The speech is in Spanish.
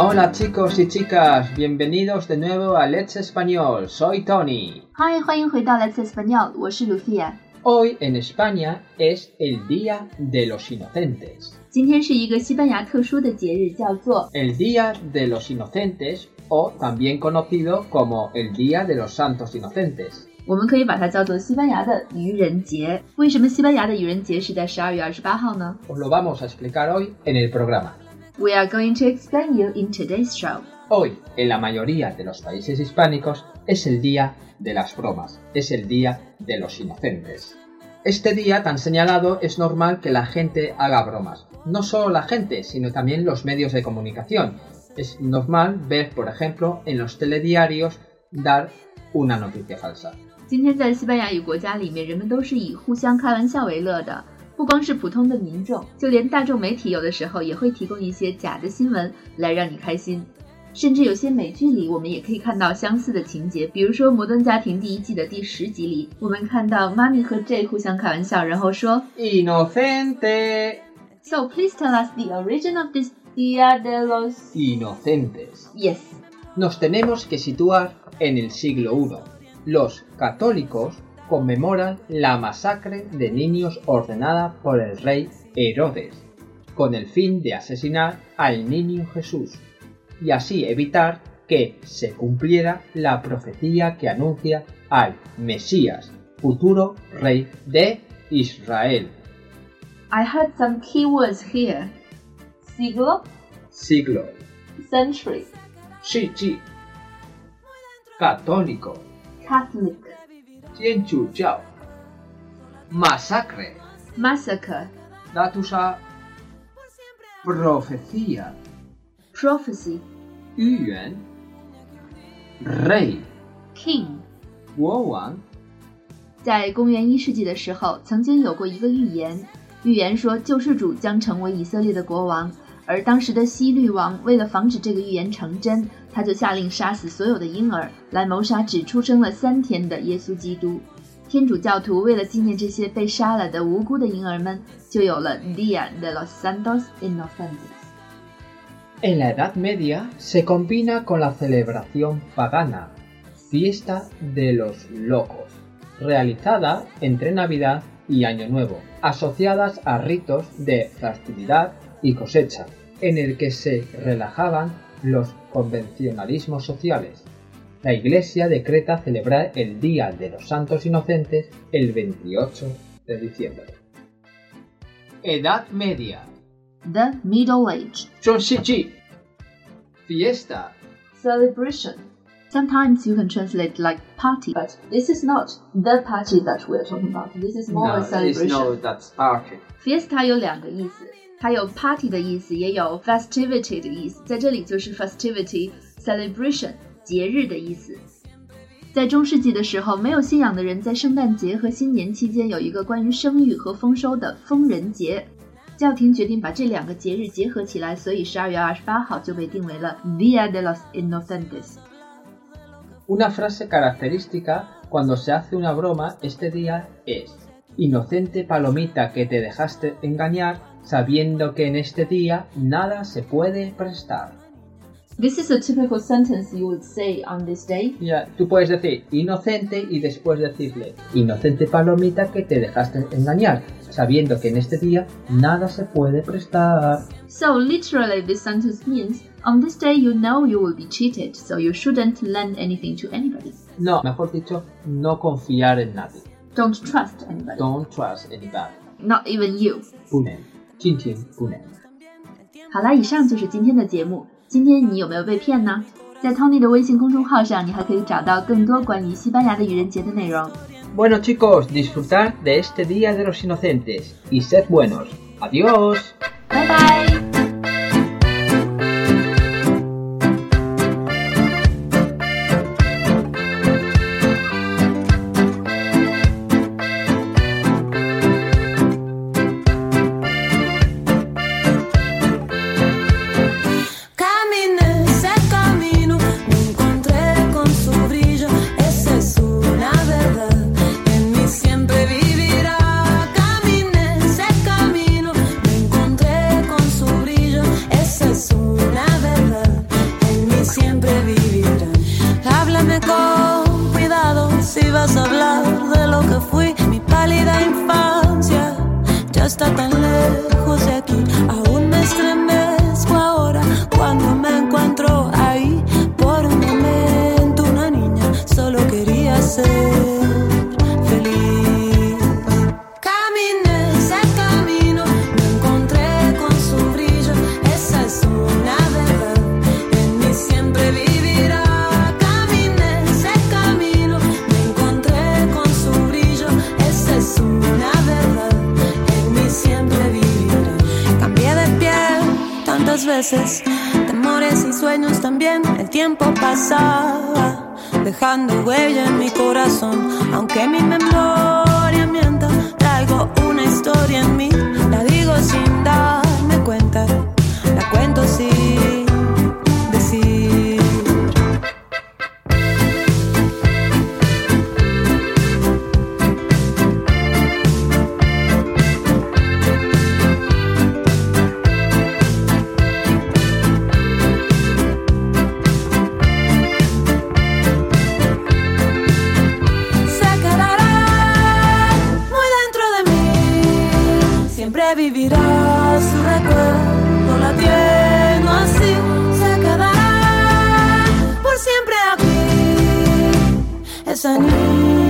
Hola chicos y chicas, bienvenidos de nuevo a Let's Español. Soy Tony. Hi，欢迎回到 Let's Español，我是 Lucia。 Hoy en España es el Día de los Inocentes. 今天是一个西班牙特殊的节日，叫做 El Día de los Inocentes o también conocido como el Día de los Santos Inocentes. 我们可以把它叫做西班牙的愚人节。为什么西班牙的愚人节是在十二月二十八号呢 Os lo vamos a explicar hoy en el programa. ？We are going to explain you in today's show. Hoy, en la mayoría de los países hispánicos, es el Día de las Bromas, es el Día de los Inocentes. Este día tan señalado es normal que la gente haga bromas. No solo la gente, sino también los medios de comunicación. Es normal ver, por ejemplo, en los telediarios dar una noticia falsa. 今天在西班牙语国家里面，人们都是以互相开玩笑为乐的。 不光是普通的民众，就连大众媒体有的时候也会提供一些假的新闻来让你开心。甚至有些美剧里，我们也可以看到相似的情节，比如说《摩登家庭》第一季的第十集里，我们看到妈咪和 J 互相开玩笑，然后说 Inocente. So please tell us the origin of this Día de los Inocentes. Yes. Nos tenemos que situar en el siglo I. Los católicos conmemoran la masacre de niños ordenada por el rey Herodes, con el fin de asesinar al niño Jesús y así evitar que se cumpliera la profecía que anuncia al Mesías, futuro rey de Israel. I heard some keywords here. Siglo, Siglo century, Sí, sí. Católico. Catholic, 天主教，massacre massacre，那都是 prophecy prophecy，预言，rey king，国王。在公元一世纪的时候，曾经有过一个预言，预言说救世主将成为以色列的国王。而当时的希律王为了防止这个预言成真，他就下令杀死所有的婴儿，来谋杀只出生了三天的耶稣基督。天主教徒为了纪念这些被杀了的无辜的婴儿们，就有了 Dia de los Santos Inocentes。 En la Edad Media se combina con la celebración pagana, fiesta de los locos, realizada entre Navidad y Año Nuevo, asociadas a ritos de fertilidad y cosecha, en el que se relajaban los convencionalismos sociales. La Iglesia decreta celebrar el Día de los Santos Inocentes el 28 de diciembre. Edad Media. The Middle Age 中世纪 Fiesta celebration. Sometimes you can translate like party, but this is not the party that we're talking about. This is more a celebration. that's party. Fiesta 有两个意思， 它有 party 的意思，也有 festivity 的意思。在这里就是 festivity celebration 节日的意思。在中世纪的时候，没有信仰的人在圣诞节和新年期间有一个关于生育和丰收的丰人节。教廷决定把这两个节日结合起来，所以十二月二十八号就被定为了 Dia de los Inocentes。Una frase característica cuando se hace una broma este día es Inocente palomita que te dejaste engañar sabiendo que en este día nada se puede prestar. This is a typical sentence you would say on this day. Ya, tú puedes decir inocente y después decirle Inocente palomita que te dejaste engañar sabiendo que en este día nada se puede prestar. So literally, this sentence means on this day you know you will be cheated, so you shouldn't lend anything to anybody. No, mejor dicho, no confiar en nadie. Don't trust anybody, Don't trust anybody. not even you. 不能，今天不能。好啦，以上就是今天的节目。今天你有没有被骗呢？在 Tony 的微信公众号上，你还可以找到更多关于西班牙的愚人节的内容。Bueno chicos, disfrutar de este Día de los Inocentes y sed buenos. Adiós. 拜拜。Sense. muchas temores y sueños también, el tiempo pasaba, dejando huella en mi corazón, aunque mi memoria mienta, traigo una historia en mí, la digo sin dar. Su recuerdo la tiene así. Se quedará por siempre aquí. Esa niña.